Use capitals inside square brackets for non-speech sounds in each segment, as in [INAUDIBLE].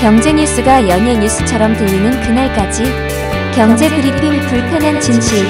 경제 뉴스가 연예 뉴스처럼 들리는 그날까지 경제 브리핑 불편한 진실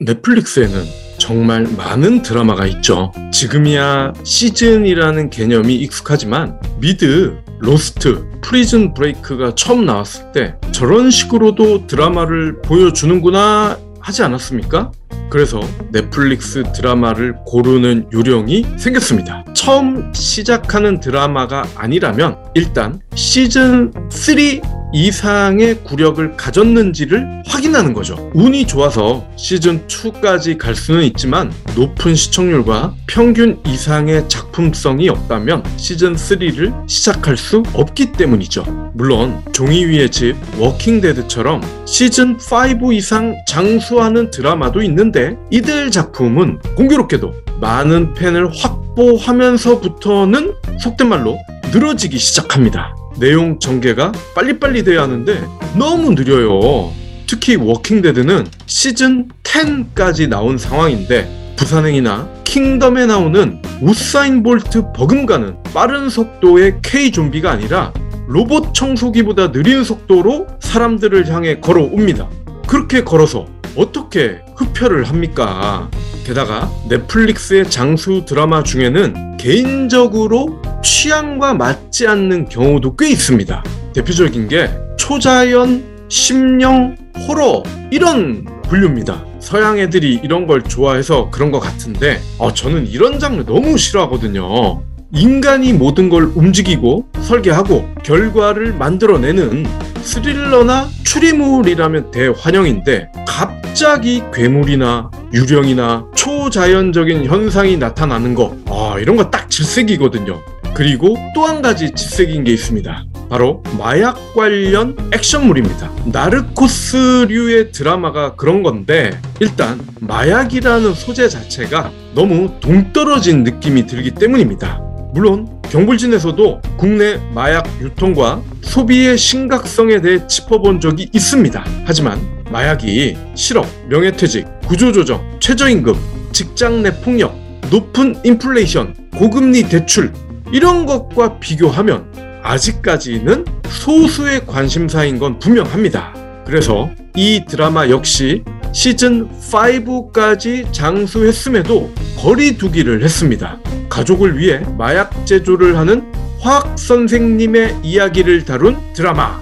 넷플릭스에는 정말 많은 드라마가 있죠. 지금이야 시즌이라는 개념이 익숙하지만 미드, Lost, Prison Break가 처음 나왔을 때 저런 식으로도 드라마를 보여주는구나 하지 않았습니까? 그래서 넷플릭스 드라마를 고르는 요령이 생겼습니다. 처음 시작하는 드라마가 아니라면 일단 시즌 3 이상의 구력을 가졌는지를 확인하는 거죠. 운이 좋아서 시즌 2까지 갈 수는 있지만 높은 시청률과 평균 이상의 작품성이 없다면 시즌 3를 시작할 수 없기 때문이죠. 물론 종이 위의 집, 워킹데드처럼 시즌 5 이상 장수하는 드라마도 있는데 이들 작품은 공교롭게도 많은 팬을 확보하면서부터는 속된 말로 늘어지기 시작합니다. 내용 전개가 빨리빨리 돼야 하는데 너무 느려요. 특히 Walking Dead는 시즌 10까지 나온 상황인데 부산행이나 킹덤에 나오는 우사인 볼트 버금가는 빠른 속도의 K 좀비가 아니라 로봇 청소기보다 느린 속도로 사람들을 향해 걸어옵니다. 그렇게 걸어서 어떻게 흡혈을 합니까? 게다가 넷플릭스의 장수 드라마 중에는 개인적으로 취향과 맞지 않는 경우도 꽤 있습니다. 대표적인 게 초자연, 심령, 호러 이런 분류입니다. 서양 애들이 이런 걸 좋아해서 그런 것 같은데 어, 저는 이런 장르 너무 싫어하거든요. 인간이 모든 걸 움직이고 설계하고 결과를 만들어내는 스릴러나 추리물이라면 대환영인데 갑자기 괴물이나 유령이나 초자연적인 현상이 나타나는 거 아, 이런 거 딱 질색이거든요. 그리고 또 한 가지 질색인 게 있습니다. 바로 마약 관련 액션물입니다. 나르코스류의 드라마가 그런 건데 일단 마약이라는 소재 자체가 너무 동떨어진 느낌이 들기 때문입니다. 물론 경불진에서도 국내 마약 유통과 소비의 심각성에 대해 짚어본 적이 있습니다. 하지만 마약이 실업, 명예퇴직, 구조조정, 최저임금, 직장 내 폭력, 높은 인플레이션, 고금리 대출 이런 것과 비교하면 아직까지는 소수의 관심사인 건 분명합니다. 그래서 이 드라마 역시 시즌 5까지 장수했음에도 거리두기를 했습니다. 가족을 위해 마약 제조를 하는 화학 선생님의 이야기를 다룬 드라마.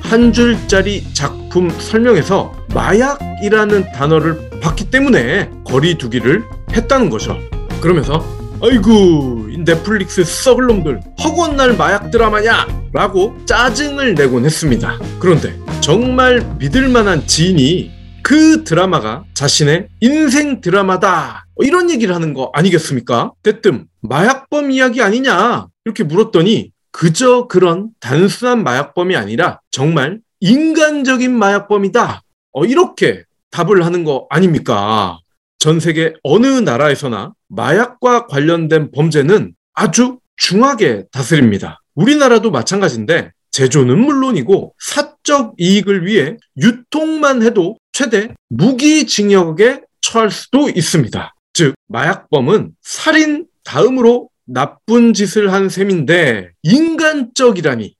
한 줄짜리 작품 설명에서 마약이라는 단어를 봤기 때문에 거리두기를 했다는 거죠. 그러면서 아이고 넷플릭스 썩을 놈들 허구한 날 마약 드라마냐 라고 짜증을 내곤 했습니다. 그런데 정말 믿을 만한 지인이 그 드라마가 자신의 인생 드라마다 이런 얘기를 하는 거 아니겠습니까? 대뜸 마약범 이야기 아니냐 이렇게 물었더니 그저 그런 단순한 마약범이 아니라 정말 인간적인 마약범이다 어, 이렇게 답을 하는 거 아닙니까? 전 세계 어느 나라에서나 마약과 관련된 범죄는 아주 중하게 다스립니다. 우리나라도 마찬가지인데 제조는 물론이고 사적 이익을 위해 유통만 해도 최대 무기징역에 처할 수도 있습니다. 즉 마약범은 살인 다음으로 나쁜 짓을 한 셈인데 인간적이라니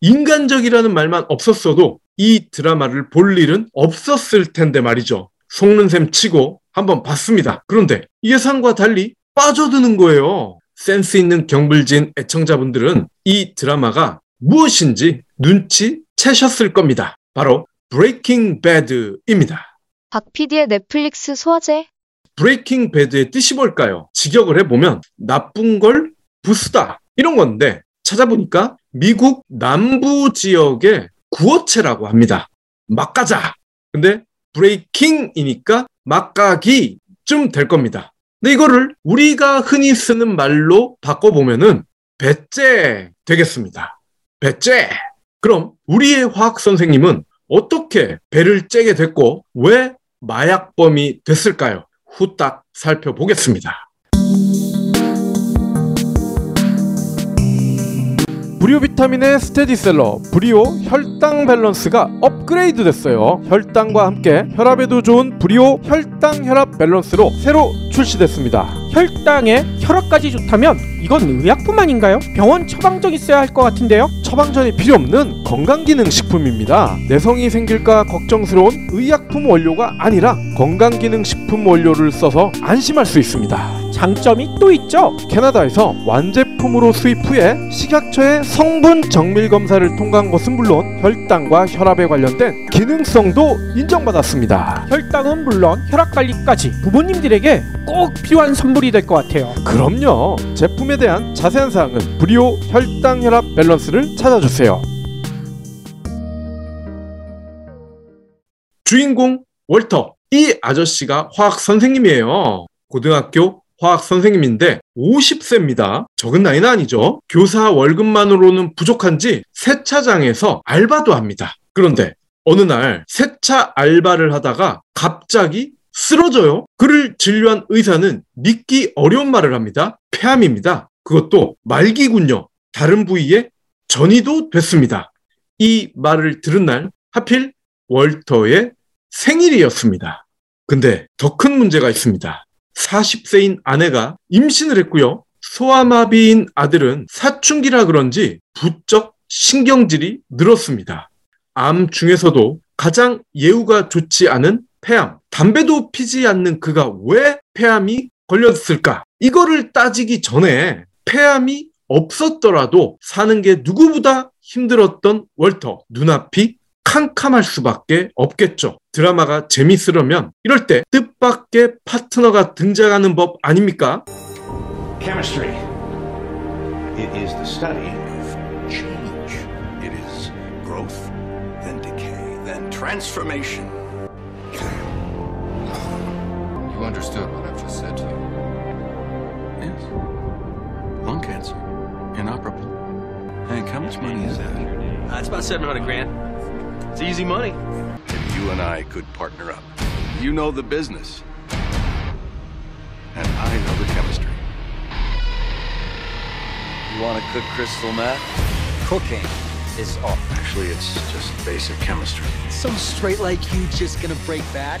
인간적이라는 말만 없었어도 이 드라마를 볼 일은 없었을 텐데 말이죠. 속는 셈 치고 한번 봤습니다. 그런데 예상과 달리 빠져드는 거예요. 센스 있는 경불진 애청자분들은 이 드라마가 무엇인지 눈치 채셨을 겁니다. 바로 Breaking Bad입니다. 박 PD의 넷플릭스 소화제 Breaking Bad의 뜻이 뭘까요? 직역을 해보면 나쁜 걸 부수다 이런 건데 찾아보니까 미국 남부 지역의 구어체라고 합니다. 막가자. 근데 브레이킹이니까 막가기 쯤 될 겁니다. 근데 이거를 우리가 흔히 쓰는 말로 바꿔보면은 배째 되겠습니다. 배째. 그럼 우리의 화학 선생님은 어떻게 배를 째게 됐고 왜 마약범이 됐을까요? 후딱 살펴보겠습니다. 브리오 비타민의 스테디셀러 브리오 혈당 밸런스가 업그레이드 됐어요. 혈당과 함께 혈압에도 좋은 브리오 혈당 혈압 밸런스로 새로 출시됐습니다. 혈당에 혈압까지 좋다면 이건 의약품 아닌가요? 병원 처방전 있어야 할 것 같은데요? 처방전이 필요 없는 건강기능식품입니다. 내성이 생길까 걱정스러운 의약품 원료가 아니라 건강기능식품 원료를 써서 안심할 수 있습니다. 장점이 또 있죠? 캐나다에서 완제품으로 수입 후에 식약처의 성분 정밀 검사를 통과한 것은 물론 혈당과 혈압에 관련된 기능성도 인정받았습니다. 혈당은 물론 혈압 관리까지 부모님들에게 꼭 필요한 선물이 될 것 같아요. 그럼요. 제품에 대한 자세한 사항은 브리오 혈당 혈압 밸런스를 찾아주세요. 주인공 월터. 이 아저씨가 화학 선생님이에요. 고등학교 화학 선생님인데 50세입니다. 적은 나이는 아니죠. 교사 월급만으로는 부족한지 세차장에서 알바도 합니다. 그런데 어느 날 세차 알바를 하다가 갑자기 쓰러져요. 그를 진료한 의사는 믿기 어려운 말을 합니다. 폐암입니다. 그것도 말기군요. 다른 부위에 전이도 됐습니다. 이 말을 들은 날 하필 월터의 생일이었습니다. 근데 더 큰 문제가 있습니다. 40세인 아내가 임신을 했고요. 소아마비인 아들은 사춘기라 그런지 부쩍 신경질이 늘었습니다. 암 중에서도 가장 예후가 좋지 않은 폐암. 담배도 피지 않는 그가 왜 폐암이 걸렸을까? 이거를 따지기 전에 폐암이 없었더라도 사는 게 누구보다 힘들었던 월터. 눈앞이 캄캄할 수밖에 없겠죠. 드라마가 재밌으려면 이럴 때 뜻밖의 파트너가 등장하는 법 아닙니까? Chemistry. It is the study of change. It is growth, then decay, then transformation. You understood what I've just said to you. Yes. Lung cancer. Inoperable. Hank, how much money is that? Uh, it's about 700 grand. It's easy money. If you and I could partner up. You know the business. And I know the chemistry. You want to cook crystal meth? Cooking is off. Actually, it's just basic chemistry. Some straight like you just gonna break bad?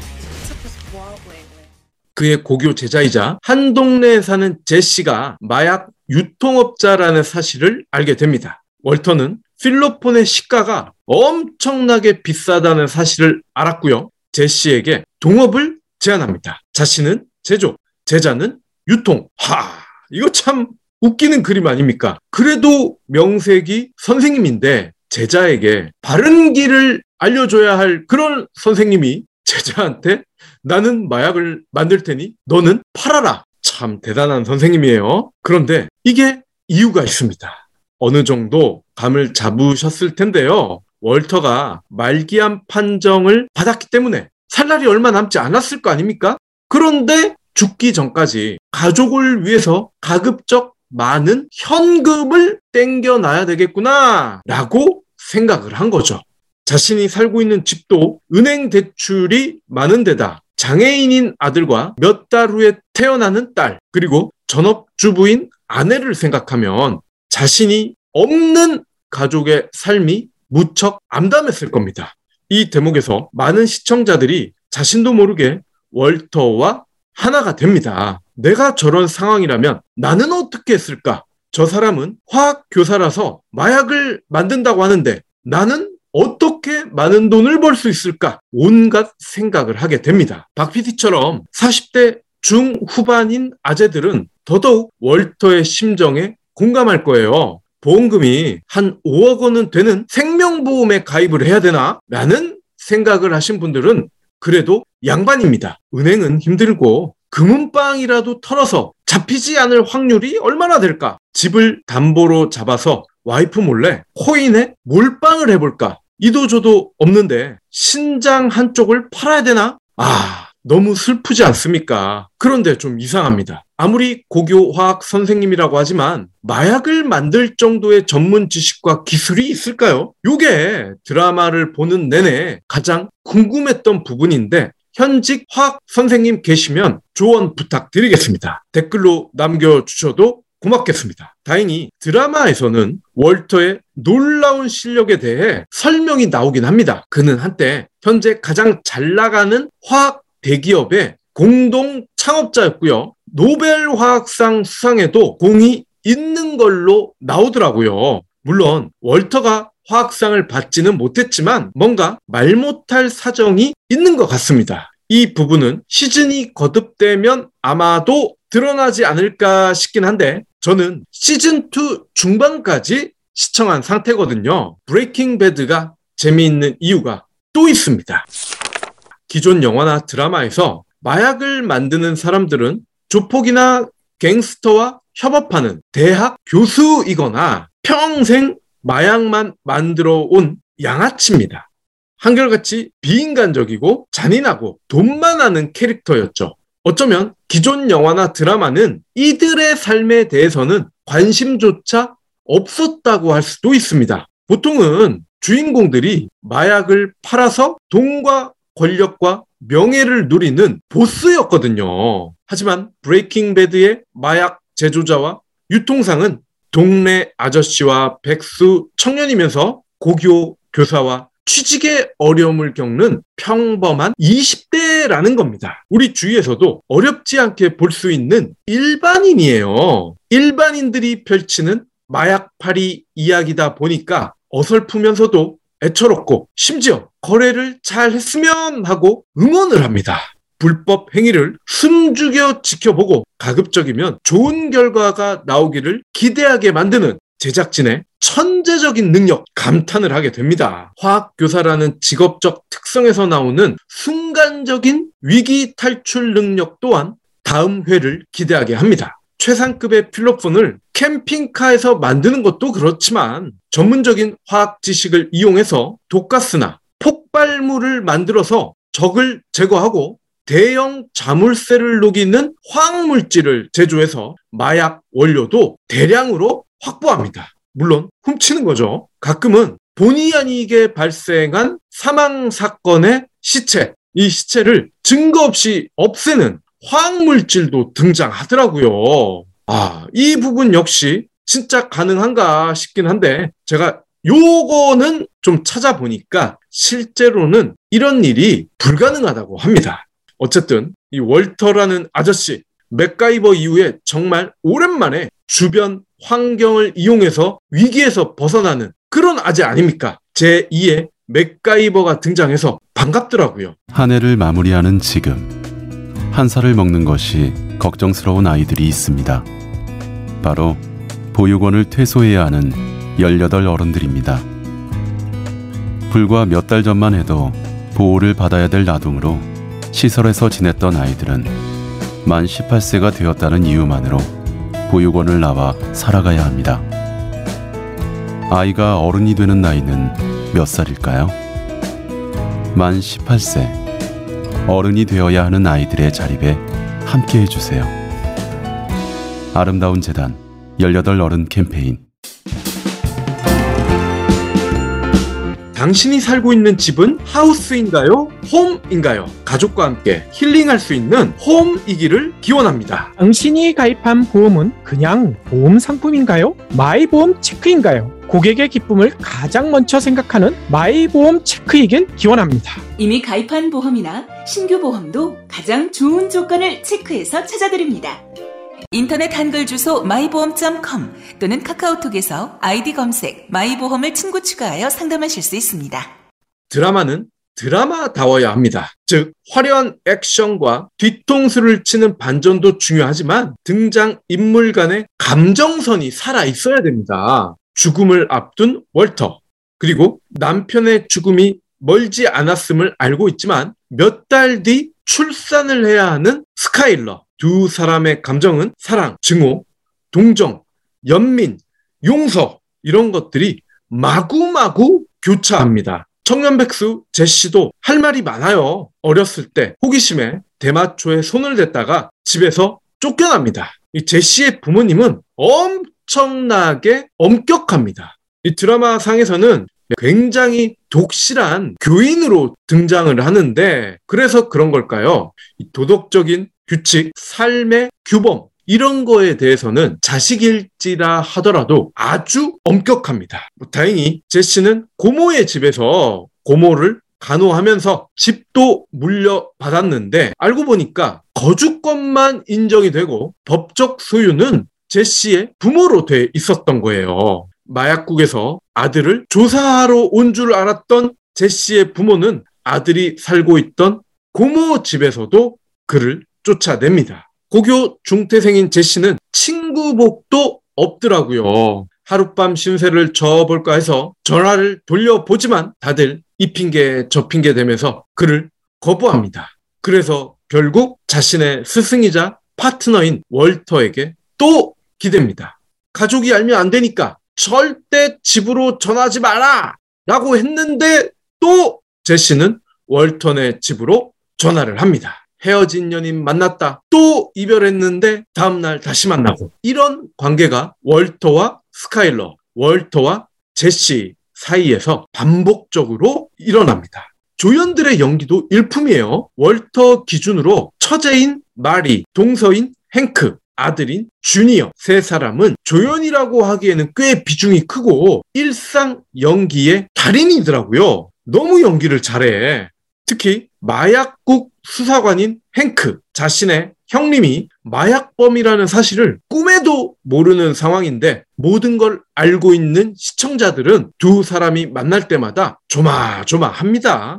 그의 고교 제자이자 한 동네에 사는 제시가 마약 유통업자라는 사실을 알게 됩니다. 월터는 필로폰의 시가가 엄청나게 비싸다는 사실을 알았고요. 제시에게 동업을 제안합니다. 자신은 제조, 제자는 유통. 하, 이거 참 웃기는 그림 아닙니까? 그래도 명색이 선생님인데 제자에게 바른 길을 알려줘야 할 그런 선생님이 제자한테 나는 마약을 만들 테니 너는 팔아라. 참 대단한 선생님이에요. 그런데 이게 이유가 있습니다. 어느 정도 감을 잡으셨을 텐데요. 월터가 말기암 판정을 받았기 때문에 살 날이 얼마 남지 않았을 거 아닙니까? 그런데 죽기 전까지 가족을 위해서 가급적 많은 현금을 땡겨놔야 되겠구나 라고 생각을 한 거죠. 자신이 살고 있는 집도 은행 대출이 많은 데다 장애인인 아들과 몇 달 후에 태어나는 딸, 그리고 전업주부인 아내를 생각하면 자신이 없는 가족의 삶이 무척 암담했을 겁니다. 이 대목에서 많은 시청자들이 자신도 모르게 월터와 하나가 됩니다. 내가 저런 상황이라면 나는 어떻게 했을까? 저 사람은 화학 교사라서 마약을 만든다고 하는데 나는 어떻게 많은 돈을 벌 수 있을까? 온갖 생각을 하게 됩니다. 박 PD처럼 40대 중후반인 아재들은 더더욱 월터의 심정에 공감할 거예요. 보험금이 한 5억 원은 되는 생명보험에 가입을 해야 되나? 라는 생각을 하신 분들은 그래도 양반입니다. 은행은 힘들고 금은방이라도 털어서 잡히지 않을 확률이 얼마나 될까? 집을 담보로 잡아서 와이프 몰래 코인에 몰빵을 해볼까? 이도 저도 없는데 신장 한쪽을 팔아야 되나? 아, 너무 슬프지 않습니까? 그런데 좀 이상합니다. 아무리 고교 화학 선생님이라고 하지만 마약을 만들 정도의 전문 지식과 기술이 있을까요? 요게 드라마를 보는 내내 가장 궁금했던 부분인데 현직 화학 선생님 계시면 조언 부탁드리겠습니다. 댓글로 남겨주셔도 고맙겠습니다. 다행히 드라마에서는 월터의 놀라운 실력에 대해 설명이 나오긴 합니다. 그는 한때 현재 가장 잘 나가는 화학 대기업의 공동 창업자였고요. 노벨 화학상 수상에도 공이 있는 걸로 나오더라고요. 물론 월터가 화학상을 받지는 못했지만 뭔가 말 못할 사정이 있는 것 같습니다. 이 부분은 시즌이 거듭되면 아마도 드러나지 않을까 싶긴 한데 저는 시즌2 중반까지 시청한 상태거든요. 브레이킹 배드가 재미있는 이유가 또 있습니다. 기존 영화나 드라마에서 마약을 만드는 사람들은 조폭이나 갱스터와 협업하는 대학 교수이거나 평생 마약만 만들어 온 양아치입니다. 한결같이 비인간적이고 잔인하고 돈만 하는 캐릭터였죠. 어쩌면 기존 영화나 드라마는 이들의 삶에 대해서는 관심조차 없었다고 할 수도 있습니다. 보통은 주인공들이 마약을 팔아서 돈과 권력과 명예를 누리는 보스였거든요. 하지만 브레이킹 배드의 마약 제조자와 유통상은 동네 아저씨와 백수 청년이면서 고교 교사와 취직의 어려움을 겪는 평범한 20대라는 겁니다. 우리 주위에서도 어렵지 않게 볼 수 있는 일반인이에요. 일반인들이 펼치는 마약팔이 이야기다 보니까 어설프면서도 애처롭고 심지어 거래를 잘 했으면 하고 응원을 합니다. 불법 행위를 숨죽여 지켜보고 가급적이면 좋은 결과가 나오기를 기대하게 만드는 제작진의 천재적인 능력 감탄을 하게 됩니다. 화학교사라는 직업적 특성에서 나오는 순간적인 위기 탈출 능력 또한 다음 회를 기대하게 합니다. 최상급의 필로폰을 캠핑카에서 만드는 것도 그렇지만 전문적인 화학 지식을 이용해서 독가스나 폭발물을 만들어서 적을 제거하고 대형 자물쇠를 녹이는 화학물질을 제조해서 마약 원료도 대량으로 확보합니다. 물론 훔치는 거죠. 가끔은 본의 아니게 발생한 사망 사건의 시체, 이 시체를 증거 없이 없애는 화학물질도 등장하더라고요. 아, 이 부분 역시 진짜 가능한가 싶긴 한데 제가 요거는 좀 찾아보니까 실제로는 이런 일이 불가능하다고 합니다. 어쨌든 이 월터라는 아저씨 맥가이버 이후에 정말 오랜만에 주변 환경을 이용해서 위기에서 벗어나는 그런 아재 아닙니까? 제2의 맥가이버가 등장해서 반갑더라고요. 한 해를 마무리하는 지금 한 살을 먹는 것이 걱정스러운 아이들이 있습니다. 바로 보육원을 퇴소해야 하는 18 어른들입니다. 불과 몇 달 전만 해도 보호를 받아야 될 아동으로 시설에서 지냈던 아이들은 만 18세가 되었다는 이유만으로 보육원을 나와 살아가야 합니다. 아이가 어른이 되는 나이는 몇 살일까요? 만 18세. 어른이 되어야 하는 아이들의 자립에 함께 해주세요. 아름다운 재단 18 어른 캠페인 당신이 살고 있는 집은 하우스인가요? 홈인가요? 가족과 함께 힐링할 수 있는 홈이기를 기원합니다. 당신이 가입한 보험은 그냥 보험 상품인가요? 마이보험 체크인가요? 고객의 기쁨을 가장 먼저 생각하는 마이보험 체크이길 기원합니다. 이미 가입한 보험이나 신규 보험도 가장 좋은 조건을 체크해서 찾아드립니다. 인터넷 한글 주소 마이보험.com 또는 카카오톡에서 아이디 검색 마이보험을 친구 추가하여 상담하실 수 있습니다. 드라마는 드라마다워야 합니다. 즉 화려한 액션과 뒤통수를 치는 반전도 중요하지만 등장 인물 간의 감정선이 살아 있어야 됩니다. 죽음을 앞둔 월터 그리고 남편의 죽음이 멀지 않았음을 알고 있지만 몇 달 뒤 출산을 해야 하는 스카일러 두 사람의 감정은 사랑, 증오, 동정, 연민, 용서 이런 것들이 마구마구 교차합니다. 청년백수 제시도 할 말이 많아요. 어렸을 때 호기심에 대마초에 손을 댔다가 집에서 쫓겨납니다. 이 제시의 부모님은 엄 청나게 엄격합니다. 이 드라마 상에서는 굉장히 독실한 교인으로 등장을 하는데 그래서 그런 걸까요? 도덕적인 규칙, 삶의 규범 이런 거에 대해서는 자식일지라 하더라도 아주 엄격합니다. 뭐 다행히 제시는 고모의 집에서 고모를 간호하면서 집도 물려받았는데 알고 보니까 거주권만 인정이 되고 법적 소유는 제시의 부모로 돼 있었던 거예요. 마약국에서 아들을 조사하러 온 줄 알았던 제시의 부모는 아들이 살고 있던 고모 집에서도 그를 쫓아냅니다. 고교 중퇴생인 제시는 친구복도 없더라고요. 하룻밤 신세를 져볼까 해서 전화를 돌려보지만 다들 이 핑계 저 핑계 대면서 그를 거부합니다. 그래서 결국 자신의 스승이자 파트너인 월터에게 또 기댑니다. 가족이 알면 안 되니까 절대 집으로 전화하지 마라! 라고 했는데 또 제시는 월터의 집으로 전화를 합니다. 헤어진 연인 만났다. 또 이별했는데 다음날 다시 만나고. 이런 관계가 월터와 스카일러, 월터와 제시 사이에서 반복적으로 일어납니다. 조연들의 연기도 일품이에요. 월터 기준으로 처제인 마리, 동서인 행크, 아들인 주니어 세 사람은 조연이라고 하기에는 꽤 비중이 크고 일상 연기의 달인이더라고요. 너무 연기를 잘해. 특히 마약국 수사관인 행크 자신의 형님이 마약범이라는 사실을 꿈에도 모르는 상황인데 모든 걸 알고 있는 시청자들은 두 사람이 만날 때마다 조마조마합니다.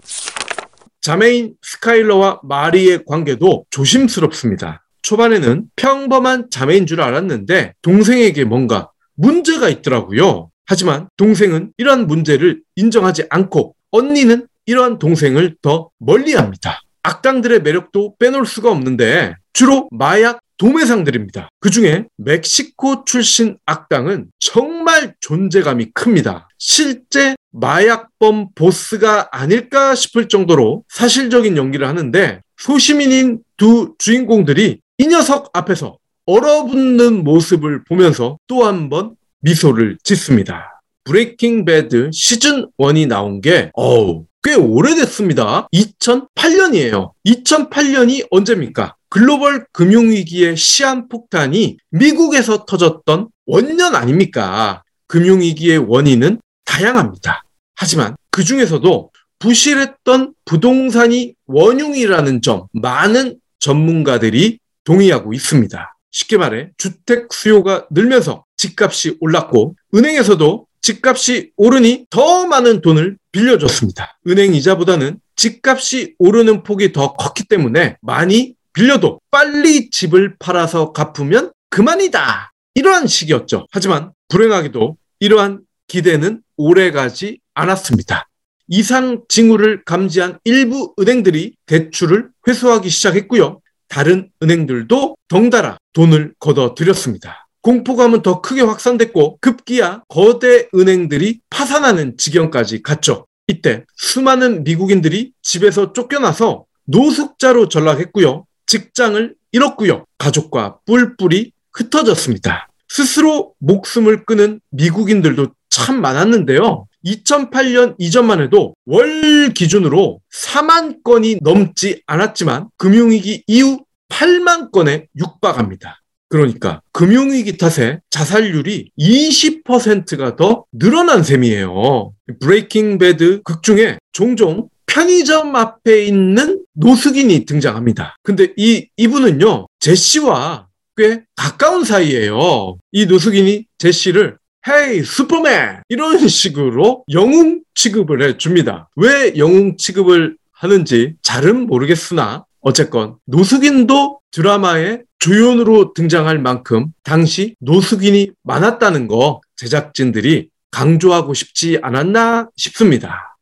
자매인 스카일러와 마리의 관계도 조심스럽습니다. 초반에는 평범한 자매인 줄 알았는데 동생에게 뭔가 문제가 있더라고요. 하지만 동생은 이러한 문제를 인정하지 않고 언니는 이러한 동생을 더 멀리합니다. 악당들의 매력도 빼놓을 수가 없는데 주로 마약 도매상들입니다. 그 중에 멕시코 출신 악당은 정말 존재감이 큽니다. 실제 마약범 보스가 아닐까 싶을 정도로 사실적인 연기를 하는데 소시민인 두 주인공들이 이 녀석 앞에서 얼어붙는 모습을 보면서 또 한 번 미소를 짓습니다. Breaking Bad 시즌 1이 나온 게 어우 꽤 오래됐습니다. 2008년이에요. 2008년이 언제입니까? 글로벌 금융위기의 시한폭탄이 미국에서 터졌던 원년 아닙니까? 금융위기의 원인은 다양합니다. 하지만 그 중에서도 부실했던 부동산이 원흉이라는 점 많은 전문가들이 동의하고 있습니다. 쉽게 말해 주택 수요가 늘면서 집값이 올랐고 은행에서도 집값이 오르니 더 많은 돈을 빌려줬습니다. 은행 이자보다는 집값이 오르는 폭이 더 컸기 때문에 많이 빌려도 빨리 집을 팔아서 갚으면 그만이다. 이러한 식이었죠. 하지만 불행하게도 이러한 기대는 오래가지 않았습니다. 이상 징후를 감지한 일부 은행들이 대출을 회수하기 시작했고요. 다른 은행들도 덩달아 돈을 걷어들였습니다. 공포감은 더 크게 확산됐고 급기야 거대 은행들이 파산하는 지경까지 갔죠. 이때 수많은 미국인들이 집에서 쫓겨나서 노숙자로 전락했고요. 직장을 잃었고요. 가족과 뿔뿔이 흩어졌습니다. 스스로 목숨을 끊은 미국인들도 참 많았는데요. 2008년 이전만 해도 월 기준으로 4만 건이 넘지 않았지만 금융위기 이후 8만 건에 육박합니다. 그러니까 금융위기 탓에 자살률이 20%가 더 늘어난 셈이에요. Breaking Bad 극 중에 종종 편의점 앞에 있는 노숙인이 등장합니다. 근데 이, 이분은요, 제시와 꽤 가까운 사이예요. 이 노숙인이 제시를 hey Superman 이런 [LAUGHS] 식으로 영웅 취급을 해줍니다. 왜 영웅 취급을 하는지 잘은 모르겠으나 어쨌건 노숙인도 드라마에 조연으로 등장할 만큼 당시 노숙인이 많았다는 거 제작진들이 강조하고 싶지 않았나 싶습니다.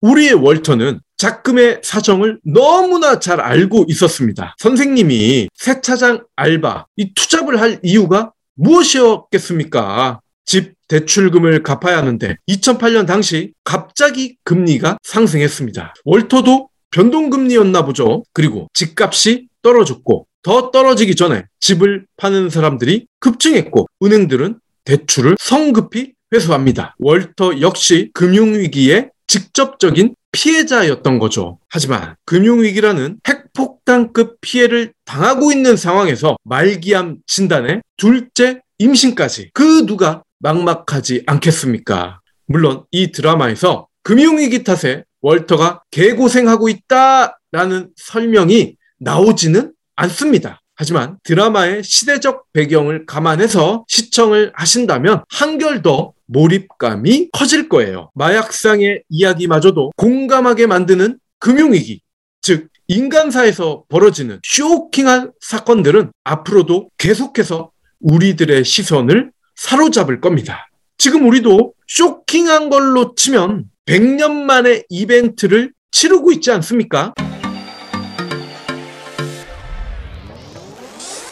우리의 월터는 작금의 사정을 너무나 잘 알고 있었습니다. 선생님이 세차장 알바, 이 투잡을 할 이유가 무엇이었겠습니까? 집 대출금을 갚아야 하는데 2008년 당시 갑자기 금리가 상승했습니다. 월터도 변동금리였나 보죠. 그리고 집값이 떨어졌고 더 떨어지기 전에 집을 파는 사람들이 급증했고 은행들은 대출을 성급히 회수합니다. 월터 역시 금융위기의 직접적인 피해자였던 거죠. 하지만 금융위기라는 핵 폭 혈당급 피해를 당하고 있는 상황에서 말기암 진단에 둘째 임신까지 그 누가 막막하지 않겠습니까? 물론 이 드라마에서 금융위기 탓에 월터가 개고생하고 있다라는 설명이 나오지는 않습니다. 하지만 드라마의 시대적 배경을 감안해서 시청을 하신다면 한결 더 몰입감이 커질 거예요. 마약상의 이야기마저도 공감하게 만드는 금융위기, 즉 인간사에서 벌어지는 쇼킹한 사건들은 앞으로도 계속해서 우리들의 시선을 사로잡을 겁니다. 지금 우리도 쇼킹한 걸로 치면 100년 만의 이벤트를 치르고 있지 않습니까?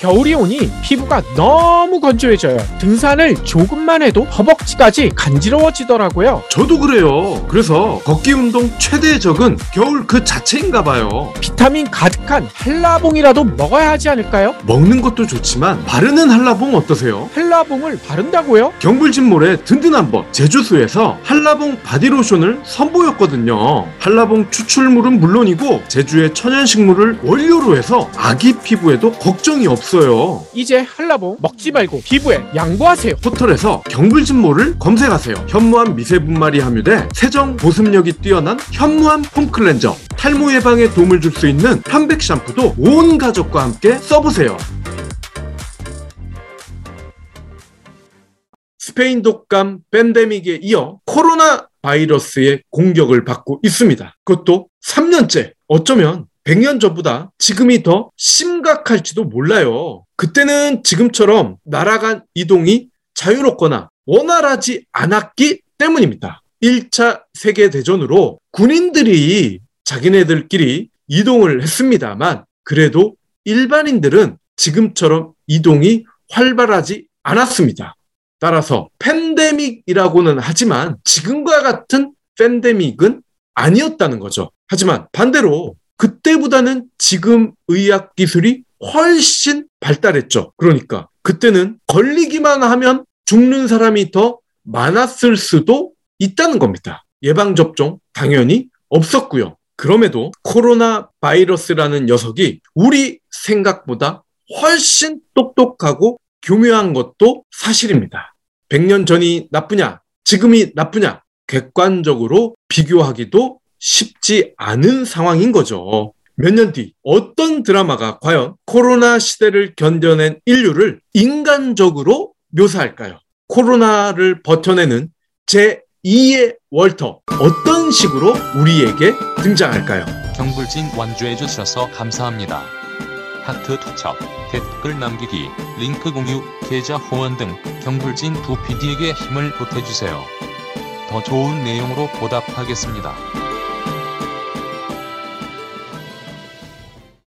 겨울이 오니 피부가 너무 건조해져요. 등산을 조금만 해도 허벅지까지 간지러워지더라고요. 저도 그래요. 그래서 걷기 운동 최대의 적은 겨울 그 자체인가 봐요. 비타민 가득한 한라봉이라도 먹어야 하지 않을까요? 먹는 것도 좋지만 바르는 한라봉 어떠세요? 한라봉을 바른다고요? 경불진몰의 든든한 법 제주수에서 한라봉 바디로션을 선보였거든요. 한라봉 추출물은 물론이고 제주의 천연식물을 원료로 해서 아기 피부에도 걱정이 없어요. 이제 한라봉 먹지 말고 피부에 양보하세요. 포털에서 경불진몰을 검색하세요. 현무암 미세 분말이 함유돼 세정 보습력이 뛰어난 현무암 폼클렌저 탈모 예방에 도움을 줄 수 있는 편백 샴푸도 온 가족과 함께 써보세요. 스페인 독감 팬데믹에 이어 코로나 바이러스의 공격을 받고 있습니다. 그것도 3년째 어쩌면 100년 전보다 지금이 더 심각할지도 몰라요. 그때는 지금처럼 나라 간 이동이 자유롭거나 원활하지 않았기 때문입니다. 1차 세계대전으로 군인들이 자기네들끼리 이동을 했습니다만 그래도 일반인들은 지금처럼 이동이 활발하지 않았습니다. 따라서 팬데믹이라고는 하지만 지금과 같은 팬데믹은 아니었다는 거죠. 하지만 반대로 그때보다는 지금 의학 기술이 훨씬 발달했죠. 그러니까 그때는 걸리기만 하면 죽는 사람이 더 많았을 수도 있다는 겁니다. 예방접종 당연히 없었고요. 그럼에도 코로나 바이러스라는 녀석이 우리 생각보다 훨씬 똑똑하고 교묘한 것도 사실입니다. 100년 전이 나쁘냐, 지금이 나쁘냐, 객관적으로 비교하기도 쉽지 않은 상황인 거죠. 몇 년 뒤 어떤 드라마가 과연 코로나 시대를 견뎌낸 인류를 인간적으로 묘사할까요? 코로나를 버텨내는 제2의 월터 어떤 식으로 우리에게 등장할까요? 경불진 완주해 주셔서 감사합니다. 하트 투척, 댓글 남기기, 링크 공유, 계좌 후원 등 경불진 두 PD에게 힘을 보태주세요. 더 좋은 내용으로 보답하겠습니다.